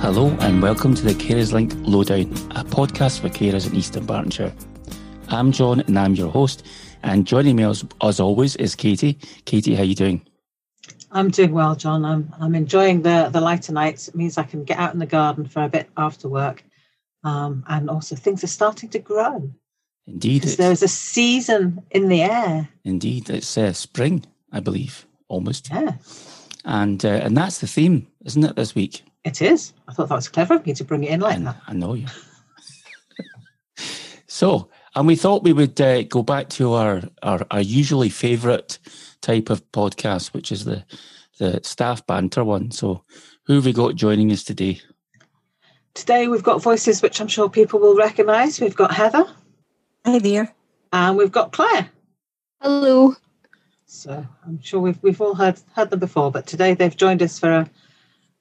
Hello and welcome to the Carers Link Lowdown, a podcast for carers in East Dunbartonshire. I'm John and I'm your host, and joining me as, as always is Katie. Katie, how you doing? I'm doing well, John. I'm I'm enjoying the the lighter nights. It means I can get out in the garden for a bit after work, um, and also things are starting to grow. Indeed, there's a season in the air. Indeed, it's uh, spring, I believe, almost. Yeah, and uh, and that's the theme, isn't it, this week? It is. I thought that was clever of me to bring it in like I, that. I know you. so, and we thought we would uh, go back to our, our, our usually favourite type of podcast, which is the the staff banter one. So, who have we got joining us today? Today we've got voices which I'm sure people will recognise. We've got Heather. Hi there. And we've got Claire. Hello. So I'm sure we've we've all heard heard them before, but today they've joined us for a,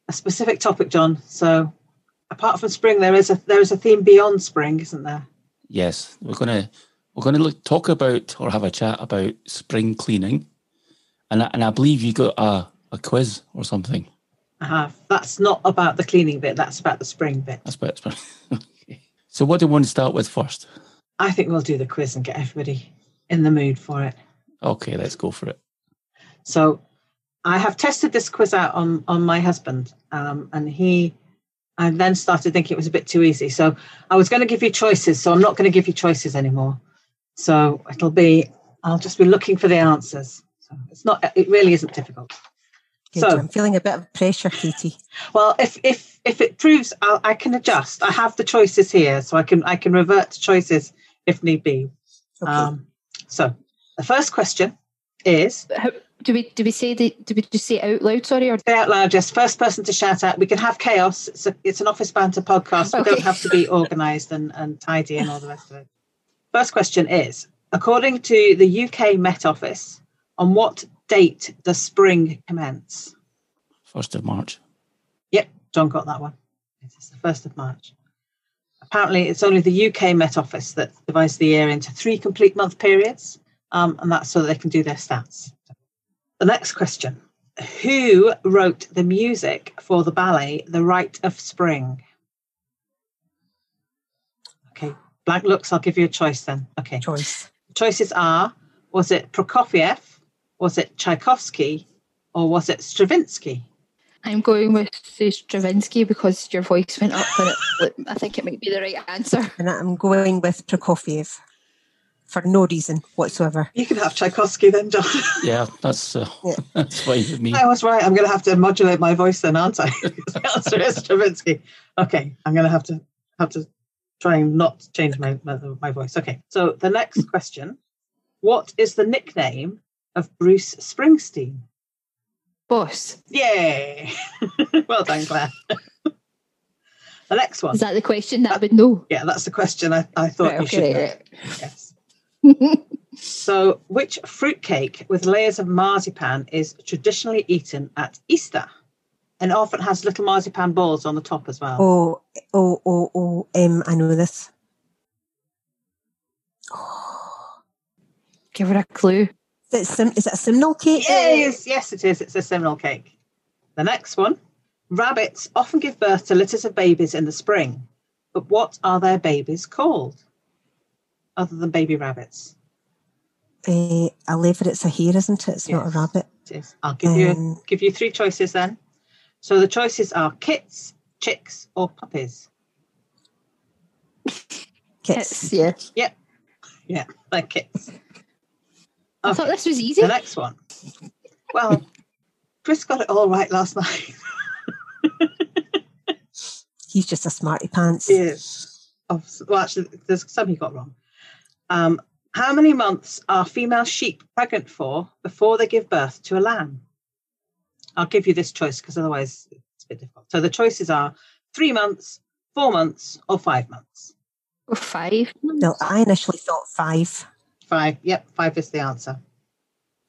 a specific topic, John. So apart from spring, there is a there is a theme beyond spring, isn't there? Yes, we're gonna we're gonna look, talk about or have a chat about spring cleaning, and I, and I believe you got a a quiz or something. I have. That's not about the cleaning bit. That's about the spring bit. That's about spring. okay. So what do you want to start with first? I think we'll do the quiz and get everybody in the mood for it. Okay, let's go for it. So, I have tested this quiz out on on my husband, um, and he. I then started thinking it was a bit too easy. So I was going to give you choices. So I'm not going to give you choices anymore. So it'll be. I'll just be looking for the answers. So it's not. It really isn't difficult. Good. So I'm feeling a bit of pressure, Katie. Well, if if if it proves, I'll, I can adjust. I have the choices here, so I can I can revert to choices if need be. Okay. Um, so the first question is: How, Do we do we say the do we just say it out loud? Sorry, or say out loud? Just first person to shout out. We can have chaos. It's a, it's an office banter podcast. We okay. don't have to be organised and and tidy and all the rest of it. First question is: According to the UK Met Office, on what date does spring commence? First of March. Yep, John got that one. It's the first of March. Apparently, it's only the UK Met Office that divides the year into three complete month periods, um, and that's so that they can do their stats. The next question Who wrote the music for the ballet The Rite of Spring? Okay, blank looks, I'll give you a choice then. Okay. Choice. choices are was it Prokofiev, was it Tchaikovsky, or was it Stravinsky? I'm going with Stravinsky because your voice went up and it, I think it might be the right answer. And I'm going with Prokofiev for no reason whatsoever. You can have Tchaikovsky then, John. Yeah, that's uh, yeah. that's fine with me. I was right. I'm going to have to modulate my voice then, aren't I? the answer is Stravinsky. Okay, I'm going to have to have to try and not change my, my my voice. Okay, so the next question: What is the nickname of Bruce Springsteen? Boss. Yay! well done, Claire. the next one. Is that the question that I would know? Yeah, that's the question I, I thought right, you should know. Yes. so, which fruitcake with layers of marzipan is traditionally eaten at Easter? And often has little marzipan balls on the top as well. Oh, oh, oh, oh, um, I know this. Oh. Give her a clue. Is it, sim- is it a simnel cake? Yes, yes, it is. It's a simnel cake. The next one. Rabbits often give birth to litters of babies in the spring, but what are their babies called? Other than baby rabbits. Uh, a leveret's a hare, isn't it? It's yes, not a rabbit. It is. I'll give um, you give you three choices then. So the choices are kits, chicks, or puppies. Kits. Yeah. Yep. Yeah, they're kits. I thought this was easy. The next one. Well, Chris got it all right last night. He's just a smarty pants. He is. Oh, well, actually, there's some he got wrong. Um, how many months are female sheep pregnant for before they give birth to a lamb? I'll give you this choice because otherwise it's a bit difficult. So the choices are three months, four months, or five months. Or five? No, I initially thought five. Five. Yep, five is the answer.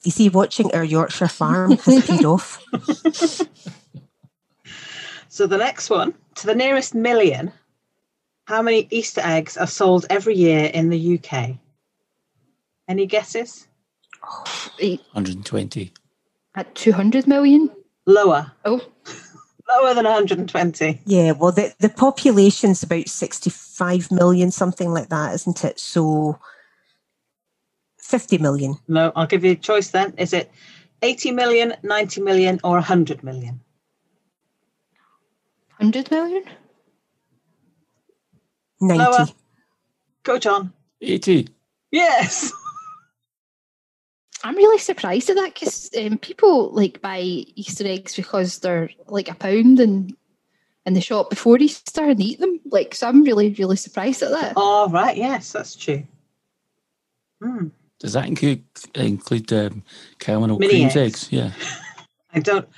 You see, watching our Yorkshire farm has paid off. So the next one, to the nearest million, how many Easter eggs are sold every year in the UK? Any guesses? Eight- 120. At 200 million? Lower. Oh, Lower than 120. Yeah, well, the, the population's about 65 million, something like that, isn't it? So 50 million. No, I'll give you a choice then. Is it 80 million, 90 million, or 100 million? 100 million? 90. Lower. Go, John. 80. Yes. I'm really surprised at that because um, people like buy Easter eggs because they're like a pound and in the shop before Easter and eat them. Like, so I'm really, really surprised at that. Oh, right. Yes, that's true. Hmm. Does that include include um, caramel Mini creams eggs. eggs? Yeah. I don't.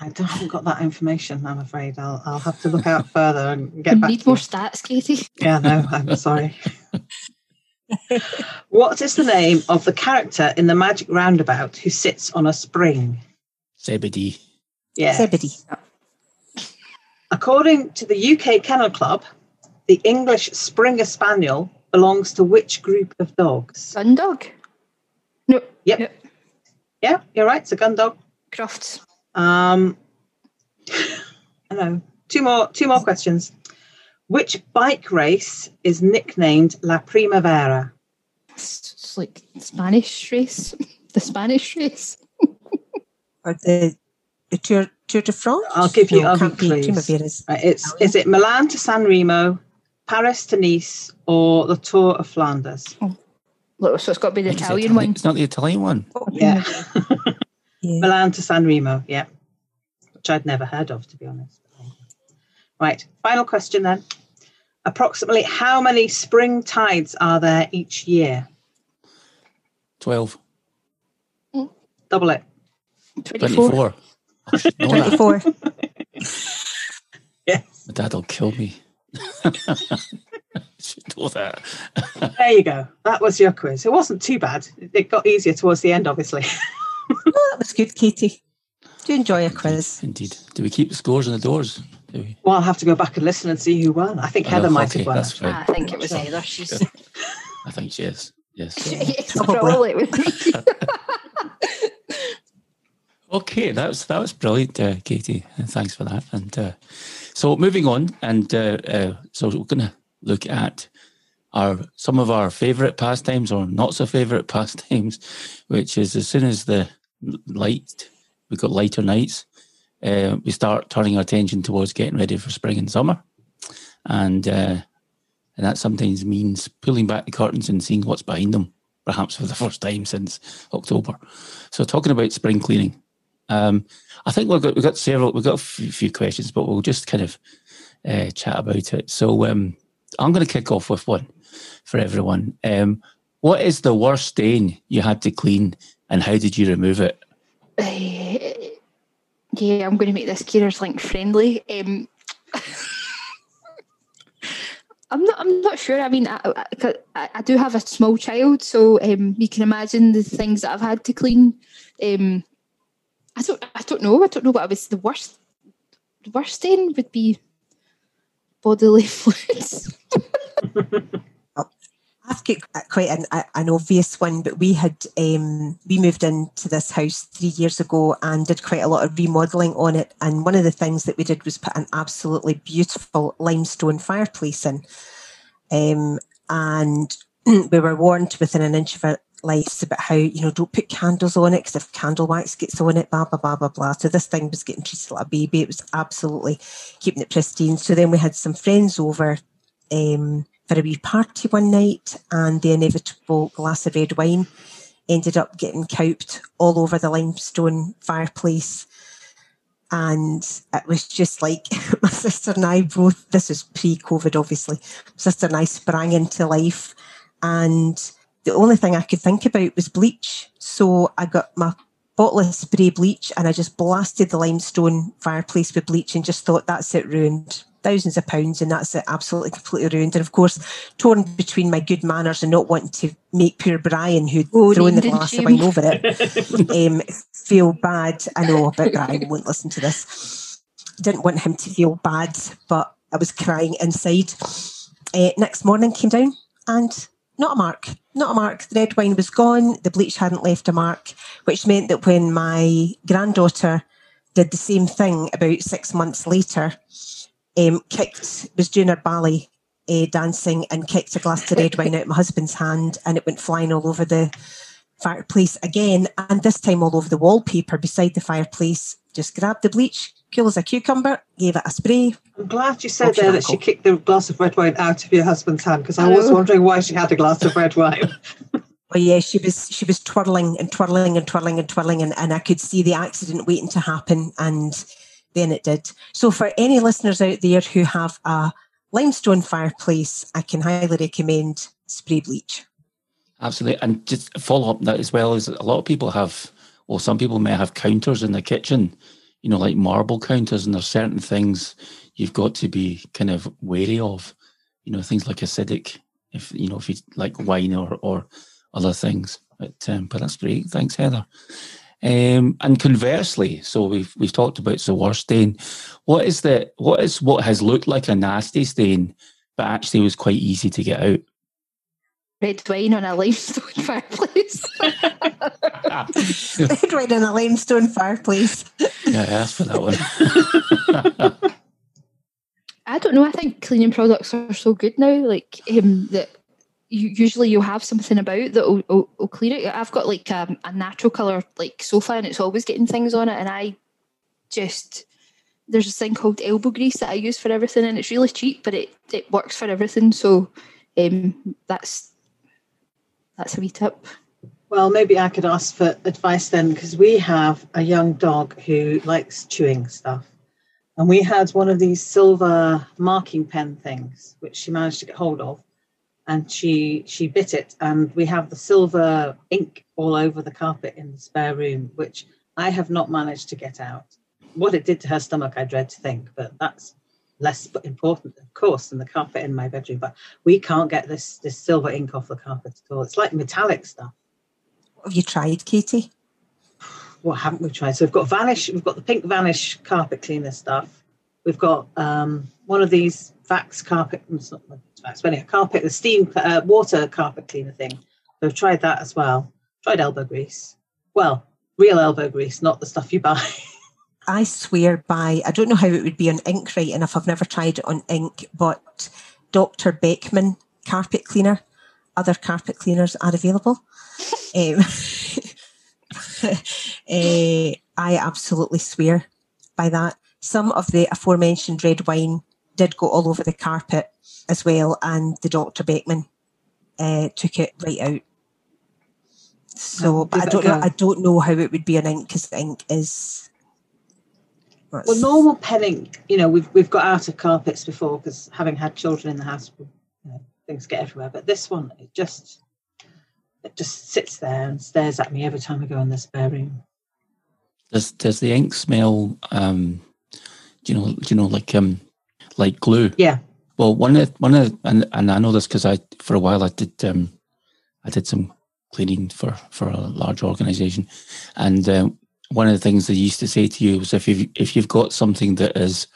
I don't haven't got that information. I'm afraid I'll I'll have to look out further and get We back. need to more you. stats, Katie. Yeah, no, I'm sorry. what is the name of the character in the Magic Roundabout who sits on a spring? Zebedee. Yeah. Zebedee. According to the UK Kennel Club, the English Springer Spaniel belongs to which group of dogs? Sundog? No, Yep. Yeah, you're right. It's a gun dog. Crofts. Um, I know. Two more. Two more questions. Which bike race is nicknamed La Primavera? It's, it's like Spanish race. the Spanish race. Or the, the Tour, Tour de France? I'll give you- No, I'll give can't clues. Right, it's is it Milan to San Remo, Paris to Nice, or the Tour of Flanders? Oh. Look, so it's got to be the It's Italian Itali- one. It's not the Italian one. Oh, yeah, Yeah. Milan to San Remo. Yeah, which I'd never heard of, to be honest. Right, final question then. Approximately how many spring tides are there each year? 12. Hmm. Double it. 24. 24. I that. 24. Yes. My dad will kill me. I that. There you go. That was your quiz. It wasn't too bad. It got easier towards the end, obviously. Oh, that was good, Katie. Do you enjoy a quiz. Indeed. Do we keep the scores on the doors? Do we? Well, I'll have to go back and listen and see who won. I think Oh, Heather no, might okay, have won. that's actually. fine. I think it was Heather. She's I think she is. Yes. yes, Probably. probably. with me. Okay, that was that was brilliant, uh, Katie. and Thanks for that. And uh, so moving on, and uh, uh, so we're going to look at our some of our favourite pastimes or not so favourite pastimes, which is as soon as the light we've got lighter nights, uh, we start turning our attention towards getting ready for spring and summer, and uh, and that sometimes means pulling back the curtains and seeing what's behind them, perhaps for the first time since October. So talking about spring cleaning. Um, I think we've got we've got several we've got a few, questions, but we'll just kind of uh, chat about it. So um, I'm going to kick off with one for everyone. Um, what is the worst stain you had to clean, and how did you remove it? Uh, yeah, I'm going to make this Carers Link friendly. Um, I'm not. I'm not sure. I mean, I, I, I- I do have a small child, so um, you can imagine the things that I've had to clean. Um, I don't. I don't know. I don't know what I was the worst. The worst stain would be bodily fluids. I've got quite an, an obvious one, but we had um, we moved into this house three years ago and did quite a lot of remodeling on it. And one of the things that we did was put an absolutely beautiful limestone fireplace in, um, and we were warned within an inch of our lives about how you know don't put candles on it because if candle wax gets on it, blah blah blah blah blah. So this thing was getting treated like a baby. It was absolutely keeping it pristine. So then we had some friends over. Um, for a wee party one night, and the inevitable glass of red wine ended up getting cowped all over the limestone fireplace. And it was just like my sister and I both, this was pre COVID, obviously. Sister and I sprang into life. And the only thing I could think about was bleach. So I got my bottle of spray bleach and I just blasted the limestone fireplace with bleach and just thought that's it ruined. Thousands of pounds and that's it absolutely completely ruined. And of course, torn between my good manners and not wanting to make poor Brian, who'd Oh, thrown the glass of wine over it, um, feel bad. I know, but Brian won't listen to this. Didn't want him to feel bad, but I was crying inside. Uh, next morning came down and not a mark, not a mark. The red wine was gone. The bleach hadn't left a mark, which meant that when my granddaughter did the same thing about six months later, um, kicked was doing her ballet uh, dancing and kicked a glass of red wine out of my husband's hand, and it went flying all over the fireplace again, and this time all over the wallpaper beside the fireplace. Just grabbed the bleach, cool as a cucumber, gave it a spray. I'm glad you said there that she kicked the glass of red wine out of your husband's hand because I was oh. wondering why she had a glass of red wine. Well, yeah, she was she was twirling and twirling and twirling and twirling, and, and I could see the accident waiting to happen, and then it did. So, for any listeners out there who have a limestone fireplace, I can highly recommend spray bleach. Absolutely, and just follow up that as well is a lot of people have, well, some people may have counters in the kitchen, you know, like marble counters, and there's certain things you've got to be kind of wary of, you know, things like acidic, if you know, if you like wine or or other things. But um, but that's great. Thanks, Heather. Um, and conversely, so we've we've talked about the worst stain. What is the what is what has looked like a nasty stain, but actually was quite easy to get out? Red wine on a limestone fireplace. red wine on a limestone fireplace. Yeah, I asked for that one. I don't know. I think cleaning products are so good now. Like um, that, you, usually you'll have something about that will, will, will clean it. I've got like um, a natural color like sofa, and it's always getting things on it. And I just there's this thing called elbow grease that I use for everything, and it's really cheap, but it it works for everything. So um, that's that's a wee tip. Well, maybe I could ask for advice then, because we have a young dog who likes chewing stuff. And we had one of these silver marking pen things, which she managed to get hold of. And she she bit it, and we have the silver ink all over the carpet in the spare room, which I have not managed to get out. What it did to her stomach, I dread to think, but that's less important, of course, than the carpet in my bedroom. But we can't get this this silver ink off the carpet at all. It's like metallic stuff. What have you tried, Katie? What haven't we tried? So we've got Vanish. We've got the pink Vanish carpet cleaner stuff. We've got um, one of these Vax carpet. It's not Vax, but anyway, carpet, the steam uh, water carpet cleaner thing. So we've tried that as well. Tried elbow grease. Well, real elbow grease, not the stuff you buy. I swear by, I don't know how it would be on ink right enough. I've never tried it on ink, but Dr. Beckmann carpet cleaner, other carpet cleaners are available. um, uh, I absolutely swear by that. Some of the aforementioned red wine did go all over the carpet as well, and the Dr. Beckmann uh, took it right out. So, but I don't know. I don't know how it would be on ink because ink is that's... Well, normal penning, you know, we've we've got out of carpets before because having had children in the house, you know, things get everywhere. But this one, it just it just sits there and stares at me every time I go in the spare room. Does does the ink smell? Um, do you know? Do you know like um like glue? Yeah. Well, one of one of and and I know this because I for a while I did um I did some cleaning for for a large organization, and um, one of the things they used to say to you was if you've if you've got something that is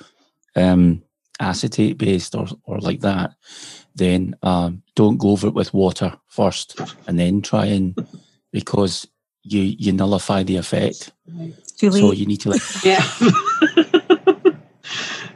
um, acetate based or or like that, then um, don't go over it with water first and then try and because you you nullify the effect. So you need to like yeah.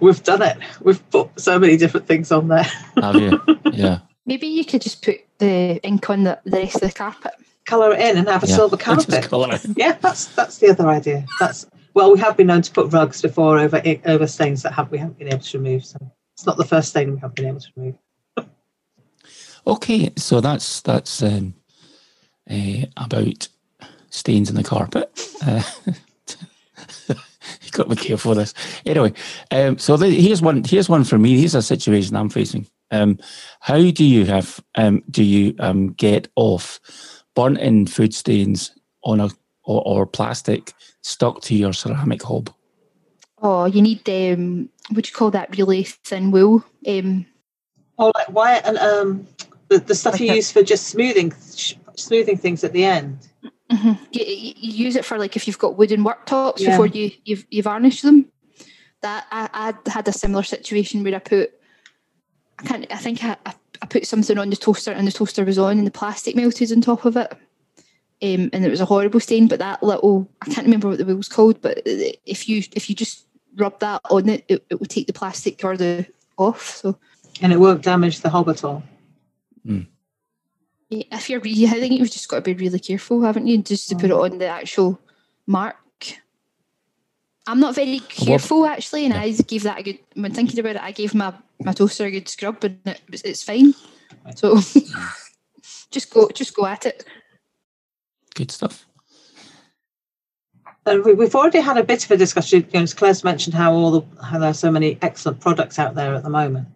We've done it. We've put so many different things on there. Have you? Yeah. Maybe you could just put the ink on the, the rest of the carpet colour it in and have a yeah. silver carpet. Yeah, that's that's the other idea. That's well, we have been known to put rugs before over over stains that have we haven't been able to remove. So it's not the first stain we haven't been able to remove. okay, so that's that's um, uh, about stains in the carpet. Uh, you got to be careful with this. Anyway, um, so the, here's one. Here's one for me. Here's a situation I'm facing. Um, how do you have? Um, do you um, get off burnt in food stains on a or, or plastic stuck to your ceramic hob? Oh, you need um, what do you call that? Really thin wool. Um, oh, like wire and um, the, the stuff you use for just smoothing smoothing things at the end. Mm-hmm. You, you, use it for like if you've got wooden worktops yeah. before you you you varnish them. That I, I had a similar situation where I put I can't I think I, I I put something on the toaster and the toaster was on and the plastic melted on top of it. Um, and it was a horrible stain. But that little, I can't remember what the was called, but if you if you just rub that on it, it, it will take the plastic or the off. So and it won't damage the hob at all. Mm. Yeah, if you're, I think you've just got to be really careful, haven't you, just to put it mm. on the actual mark. I'm not very careful what? actually, and yeah. I gave that a good. When thinking about it, I gave my my toaster a good scrub, and it, it's fine. So just go, just go at it. Good stuff. Uh, we've already had a bit of a discussion. You know, Claire's mentioned how all the how there are so many excellent products out there at the moment.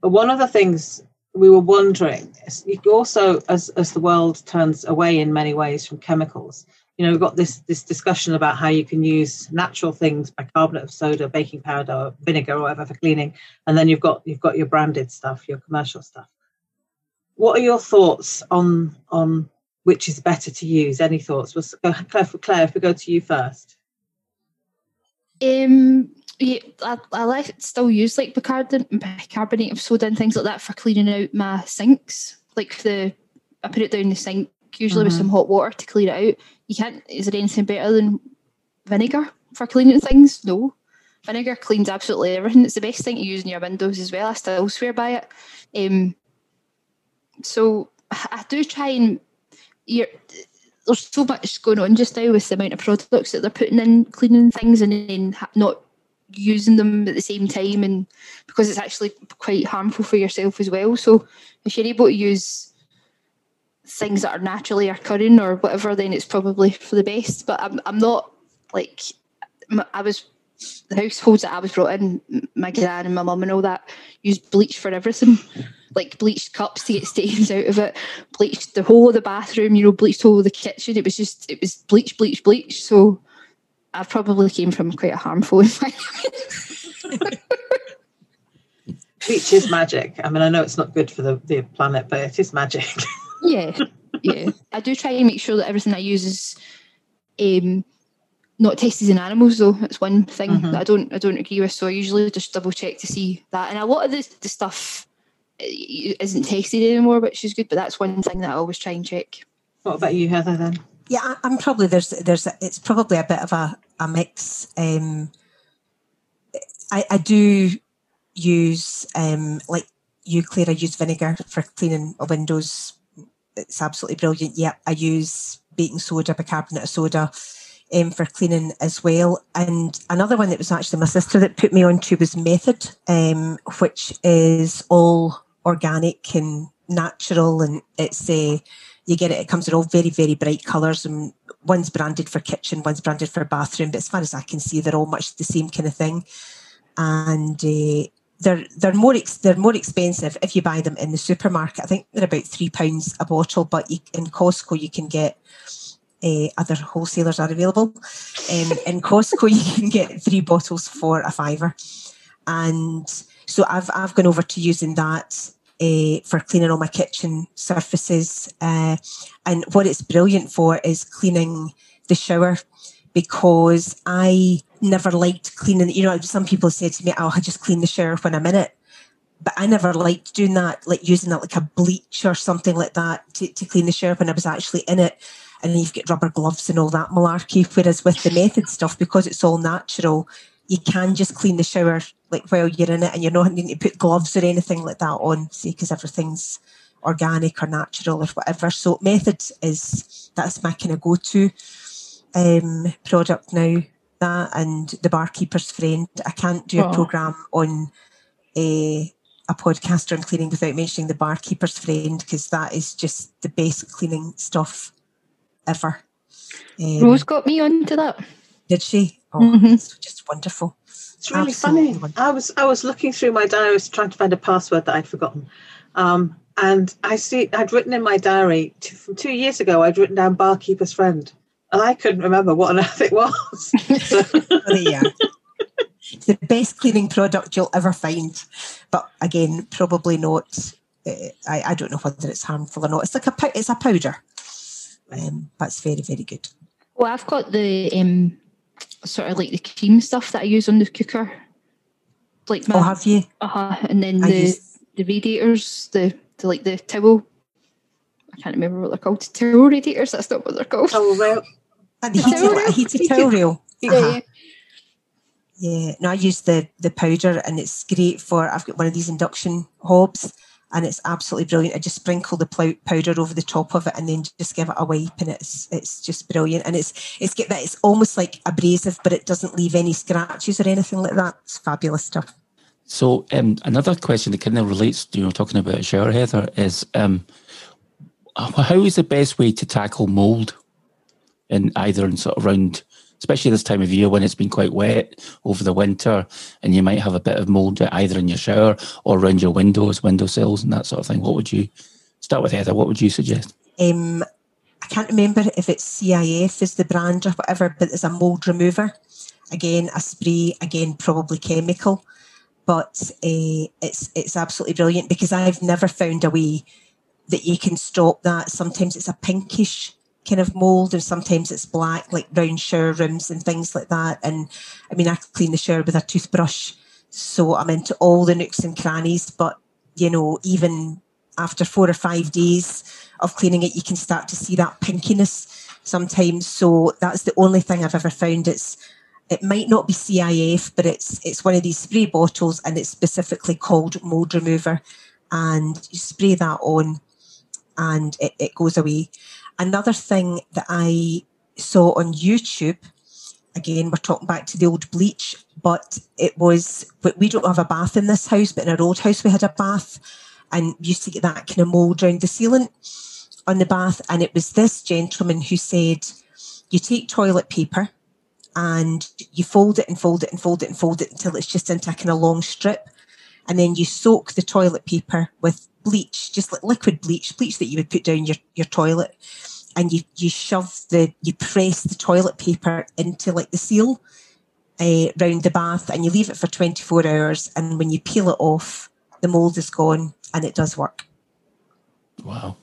But one of the things we were wondering is you also, as as the world turns away in many ways from chemicals, you know, we've got this this discussion about how you can use natural things, bicarbonate of soda, baking powder, vinegar, or whatever for cleaning, and then you've got you've got your branded stuff, your commercial stuff. What are your thoughts on on which is better to use? Any thoughts? We'll go Claire for Claire. If we go to you first. Um, yeah, I, I like still use like bicarbonate, bicarbonate of soda and things like that for cleaning out my sinks. Like the, I put it down the sink usually mm-hmm. with some hot water to clean it out. You can't. Is there anything better than vinegar for cleaning things? No. Vinegar cleans absolutely everything. It's the best thing to use in your windows as well. I still swear by it. Um, so I do try and you're, there's so much going on just now with the amount of products that they're putting in cleaning things and then not using them at the same time and because it's actually quite harmful for yourself as well so if you're able to use things that are naturally occurring or whatever then it's probably for the best but i'm, I'm not like i was the households that i was brought in my gran and my mum and all that used bleach for everything like bleached cups to get stains out of it, bleached the whole of the bathroom, you know, bleached whole of the kitchen. It was just, it was bleach, bleach, bleach. So I probably came from quite a harmful environment. bleach is magic. I mean, I know it's not good for the, the planet, but it is magic. yeah, yeah. I do try and make sure that everything I use is um, not tested in animals though That's one thing mm-hmm. that i don't i don't agree with so i usually just double check to see that and a lot of the, the stuff isn't tested anymore, which is good. But that's one thing that I always try and check. What about you, Heather? Then yeah, I'm probably there's there's it's probably a bit of a a mix. Um, I I do use um like you, Claire. I use vinegar for cleaning windows. It's absolutely brilliant. Yeah, I use baking soda, bicarbonate of soda. Um, for cleaning as well. And another one that was actually my sister that put me onto was Method, um, which is all organic and natural, and it's a uh, you get it. It comes in all very very bright colours, and one's branded for kitchen, one's branded for bathroom. But as far as I can see, they're all much the same kind of thing, and. Uh, they're they're more ex- they're more expensive if you buy them in the supermarket. I think they're about three pounds a bottle, but you, in Costco you can get uh, other wholesalers are available. Um, in Costco you can get three bottles for a fiver, and so I've I've gone over to using that uh, for cleaning all my kitchen surfaces. Uh, and what it's brilliant for is cleaning the shower because I never liked cleaning. You know, some people say to me, "Oh, I just clean the shower when I'm in it," but I never liked doing that, like using that like a bleach or something like that to, to clean the shower when I was actually in it. And then you've got rubber gloves and all that malarkey. Whereas with the method stuff, because it's all natural, you can just clean the shower like while you're in it and you're not needing to put gloves or anything like that on, see, because everything's organic or natural or whatever. So method is that's my kind of go-to um, product now. That and the barkeeper's friend. I can't do a oh. program on a a podcast on cleaning without mentioning the barkeeper's friend because that is just the best cleaning stuff ever. Um, Rose got me onto that. Did she? Oh, mm-hmm. it's just wonderful. It's really Absolutely funny. Wonderful. I was I was looking through my diary, I was trying to find a password that I'd forgotten. Um, and I see I'd written in my diary two, from two years ago, I'd written down barkeeper's friend. And I couldn't remember what on earth it was. yeah. It's the best cleaning product you'll ever find. But again, probably not uh, I, I don't know whether it's harmful or not. It's like a it's a powder. Um, but it's very, very good. Well, I've got the um, sort of like the cream stuff that I use on the cooker. Like my, oh, have you? Uh huh. And then I the use... the radiators, the the like the towel. I can't remember what they're called. Towel radiators. That's not what they're called. Oh, well, And the heated, Towel. a heated towel reel. Yeah, yeah. Yeah, no, I use the the powder, and it's great for. I've got one of these induction hobs, and it's absolutely brilliant. I just sprinkle the powder over the top of it, and then just give it a wipe, and it's it's just brilliant. And it's it's get that it's almost like abrasive, but it doesn't leave any scratches or anything like that. It's fabulous stuff. So um, another question that kind of relates to you know talking about a shower heather is um, how is the best way to tackle mold in either in sort of around especially this time of year when it's been quite wet over the winter and you might have a bit of mold either in your shower or around your windows windowsills and that sort of thing what would you start with heather what would you suggest Um, I can't remember if it's CIF is the brand or whatever, but it's a mold remover. Again, a spray. Again, probably chemical, but uh, it's it's absolutely brilliant because I've never found a way that you can stop that. Sometimes it's a pinkish kind of mold, and sometimes it's black, like round shower rims and things like that. And I mean, I clean the shower with a toothbrush, so I'm into all the nooks and crannies. But you know, even after four or five days of cleaning it, you can start to see that pinkiness sometimes. So that's the only thing I've ever found. It's it might not be CIF, but it's it's one of these spray bottles, and it's specifically called mold remover, and you spray that on, and it, it goes away. Another thing that I saw on YouTube, again, we're talking back to the old bleach, but it was, we don't have a bath in this house, but in our old house we had a bath and used to get that kind of mold around the ceiling on the bath. And it was this gentleman who said, you take toilet paper and you fold it and fold it and fold it and fold it until it's just into a kind of long strip. And then you soak the toilet paper with bleach, just like liquid bleach, bleach that you would put down your, your toilet. And you, you shove the, you press the toilet paper into like the seal uh, round the bath and you leave it for 24 hours. And when you peel it off, the mold is gone and it does work. wow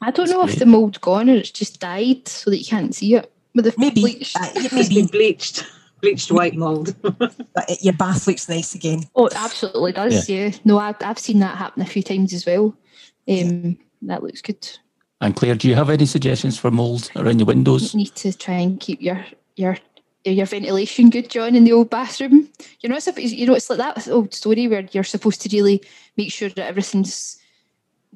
I don't That's know great. if the mold's gone or it's just died so that you can't see it with the Maybe, bleach. uh, yeah, it's been maybe, bleached, bleached white mold. but it- your bath looks nice again. Oh, it absolutely does. Yeah. No, I, I've seen that happen a few times as well. Um, that looks good. and claire do you have any suggestions for mold around your windows You need to try and keep your your your ventilation good, John, in the old bathroom. You're not supposed. You know, it's like that old story where you're supposed to really make sure that everything's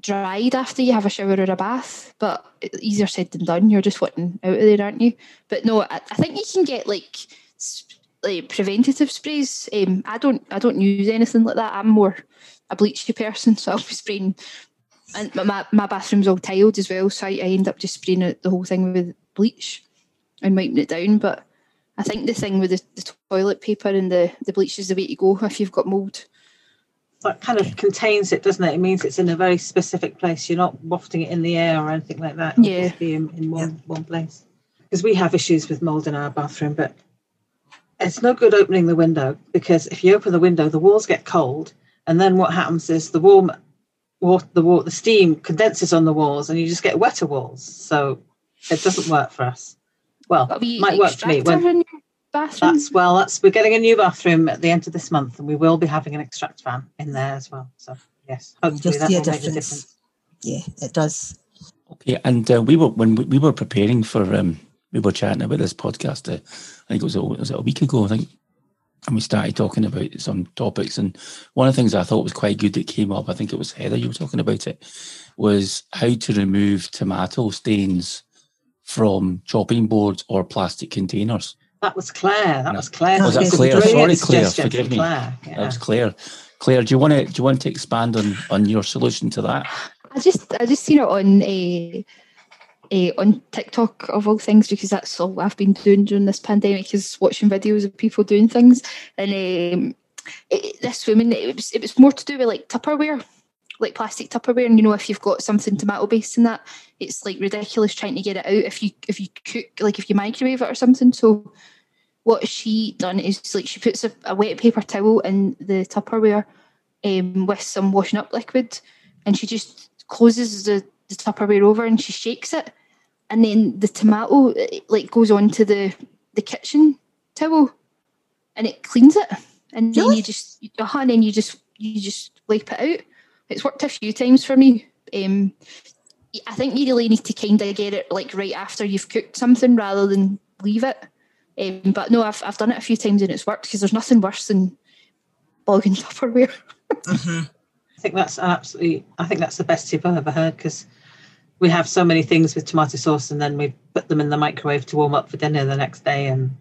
dried after you have a shower or a bath. But easier said than done. You're just wanting out of there, aren't you? But no, I, I think you can get like sp- like preventative sprays. Um, I don't. I don't use anything like that. I'm more a bleachy person, so I'll be spraying. And my- my, bathroom's all tiled as well, so I, I end up just spraying it, the whole thing with bleach and wiping it down. But I think the thing with the, the toilet paper and the, the bleach is the way to go if you've got mould. that kind of contains it, doesn't it? It means it's in a very specific place. You're not wafting it in the air or anything like that. It'll Yeah. just be in, in one, one place. Because we have issues with mold in our bathroom, but it's no good opening the window because if you open the window, the walls get cold, and then what happens is the warm water, the wa- the steam condenses on the walls, and you just get wetter walls. So it doesn't work for us. Well, Got a wee might work for me. When, in your bathroom. that's well, that's we're getting a new bathroom at the end of this month, and we will be having an extract fan in there as well. So yes, hopefully You'll that see a will make a difference. difference. Yeah, it does. Okay, and uh, we were when we, we were preparing for um, we were chatting about this podcast. Uh, I think it was a, was it a week ago. I think, and we started talking about some topics. And one of the things I thought was quite good that came up. I think it was Heather you were talking about it. Was how to remove tomato stains from chopping boards or plastic containers. That was Claire. That No. was Claire. Was that It's a Claire? Sorry, Claire, forgive me. Claire. That was Claire. Claire, do you want to do you want to expand on on your solution to that? I just I just seen it on a. Uh, on TikTok of all things because that's all I've been doing during this pandemic is watching videos of people doing things. And um, it, this woman it was it was more to do with like Tupperware like plastic Tupperware. And you know if you've got something tomato based in that it's like ridiculous trying to get it out if you if you cook like if you microwave it or something. So what she done is like she puts a, a wet paper towel in the Tupperware um, with some washing up liquid and she just closes the, the Tupperware over and she shakes it and then the tomato eh, like goes onto the the kitchen towel and it cleans it and then Really? you just uh, and then you just you just wipe it out it's worked a few times for me. Um, I think you really need to kind of get it like right after you've cooked something rather than leave it. Um, but no, I've, I've done it a few times and it's worked because there's nothing worse than bogging Tupperware. mm-hmm. I think that's absolutely. I think that's the best tip I've ever heard because we have so many things with tomato sauce and then we put them in the microwave to warm up for dinner the next day and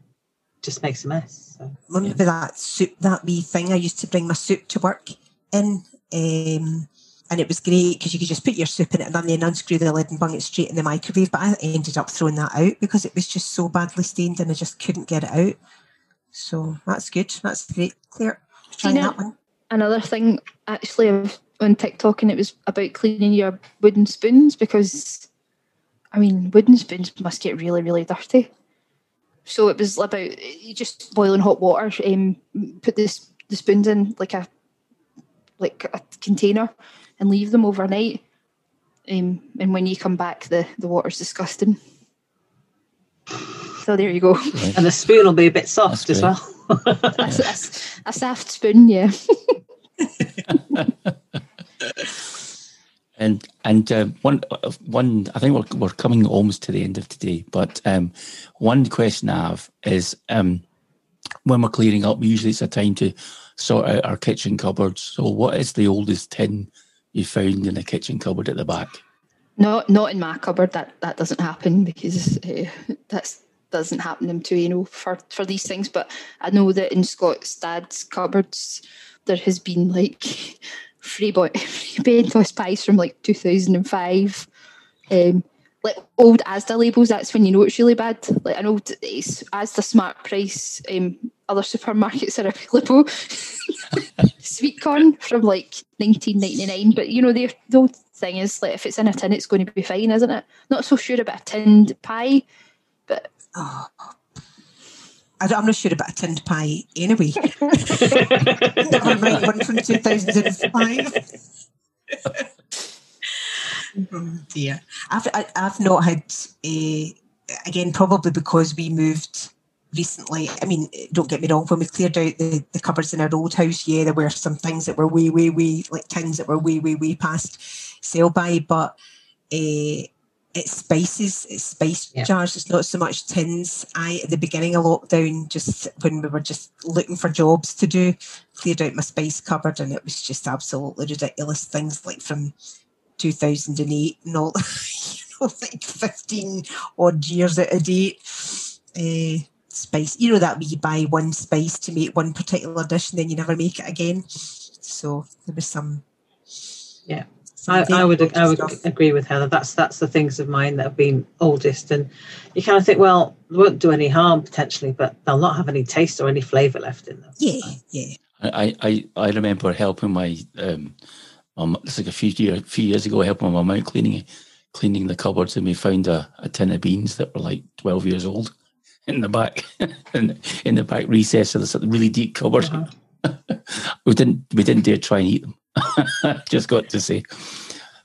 just makes a mess. So, Remember yeah. that soup, that wee thing I used to bring my soup to work in. Um, and it was great because you could just put your soup in it and then unscrew the lid and bung it straight in the microwave. But I ended up throwing that out because it was just so badly stained and I just couldn't get it out. So that's good. That's great. Claire, trying that one. Another thing, actually, on TikTok, and it was about cleaning your wooden spoons because, I mean, wooden spoons must get really, really dirty. So it was about you just boiling hot water, um, put this the spoons in like a like a container and leave them overnight. Um, and when you come back, the, the water's disgusting. So there you go. And the spoon will be a bit soft as well. a, a, a soft spoon, yeah. and and uh, one one I think we're we're coming almost to the end of today, but um, one question I have is um, when we're clearing up, usually it's a time to sort out our kitchen cupboards. So, what is the oldest tin you found in a kitchen cupboard at the back? No, not in my cupboard. That that doesn't happen because uh, that doesn't happen too. You know, for for these things. But I know that in Scott's dad's cupboards, there has been like free, boy, Fray Bentos pies from like two thousand and five. Um, like old Asda labels, that's when you know it's really bad. Like an old Asda Smart Price, um, other supermarkets are available. Sweet corn from like 1999, but you know the the old thing is like if it's in a tin, it's going to be fine, isn't it? Not so sure about a tinned pie, but oh. I am not sure about a tinned pie anyway. Never one from 2005. oh dear. I've, I, have not had a, again, probably because we moved recently. I mean, don't get me wrong, when we cleared out the, the cupboards in our old house, yeah, there were some things that were way, way, way, like tins that were way, way, way past sale by, but uh, it's spices, it's spice yeah. jars, it's not so much tins. I, at the beginning of lockdown, just when we were just looking for jobs to do, cleared out my spice cupboard and it was just absolutely ridiculous things like from 2008 and all, you know, like 15 odd years out of date. Uh, spice. You know that we buy one spice to make one particular dish and then you never make it again. So there was some. Yeah, I, I, would I would agree with Heather. That's that's the things of mine that have been oldest, and you kind of think, well, they won't do any harm potentially, but they'll not have any taste or any flavour left in them. Yeah, yeah. I I, I remember helping my um, mum. It's like a few years few years ago, helping my mum out cleaning cleaning the cupboards, and we found a, a tin of beans that were like twelve years old in the back, in, in the back recess of this really deep cupboard. Uh-huh. we didn't we didn't dare try and eat them. Just got to say,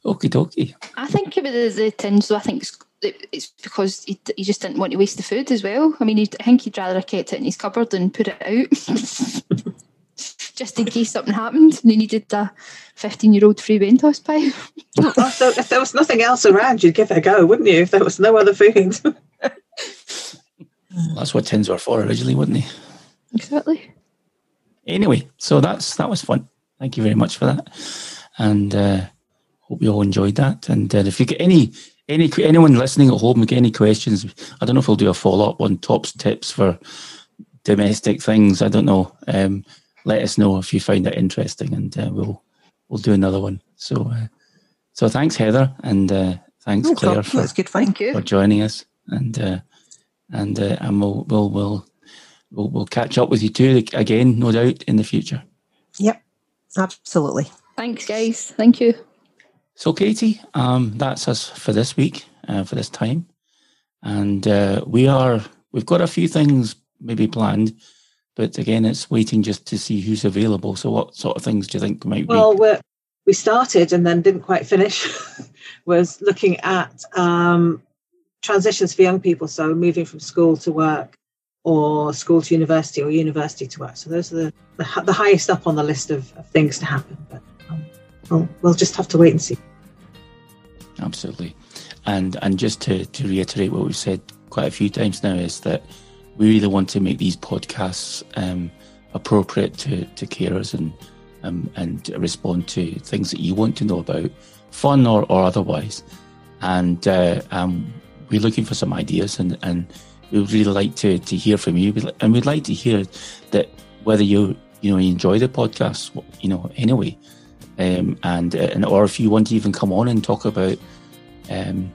okie dokie. I think it was the tin, so I think it's, it's because he, he, just didn't want to waste the food as well. I mean, I think he'd rather have kept it in his cupboard than put it out. just in case something happened and he needed a 15 year old Fray Bentos pie. so if there was nothing else around, you'd give it a go, wouldn't you? If there was no other food. Well, that's what tins were for originally, wouldn't they? Exactly. Anyway, so that's that was fun. Thank you very much for that, and uh, hope you all enjoyed that. And uh, if you get any any anyone listening at home, get any questions, I don't know if we'll do a follow up on tops tips for domestic things. I don't know. Um, let us know if you find it interesting, and uh, we'll we'll do another one. So, uh, so thanks Heather, and uh, thanks no Claire for, That's good. Thank you. for joining us, and uh, and uh, and we'll, we'll we'll we'll we'll catch up with you too again, no doubt, in the future. Yep, absolutely. Thanks, guys. Thank you. So, Katie, um, that's us for this week, uh, for this time, and uh, we are we've got a few things maybe planned, but again, it's waiting just to see who's available. So, what sort of things do you think might well, be? Well, we started and then didn't quite finish. was looking at um, transitions for young people, so moving from school to work or school to university or university to work. So those are the, the, the highest up on the list of, of things to happen. But um, we'll, we'll just have to wait and see. Absolutely. And and just to, to reiterate what we've said quite a few times now is that we really want to make these podcasts um, appropriate to, to carers and um, and respond to things that you want to know about, fun or, or otherwise. And uh, um, we're looking for some ideas and, and we would really like to, to hear from you. And we'd like to hear that whether you you know you enjoy the podcast, you know, anyway, um, and and or if you want to even come on and talk about um,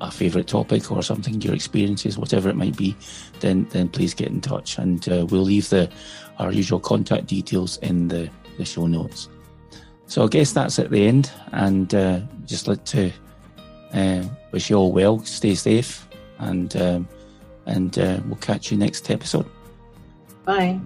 a favourite topic or something, your experiences, whatever it might be, then then please get in touch, and uh, we'll leave the our usual contact details in the the show notes. So I guess that's at the end, and uh, just like to uh, wish you all well, stay safe, and um, and uh, we'll catch you next episode. Bye.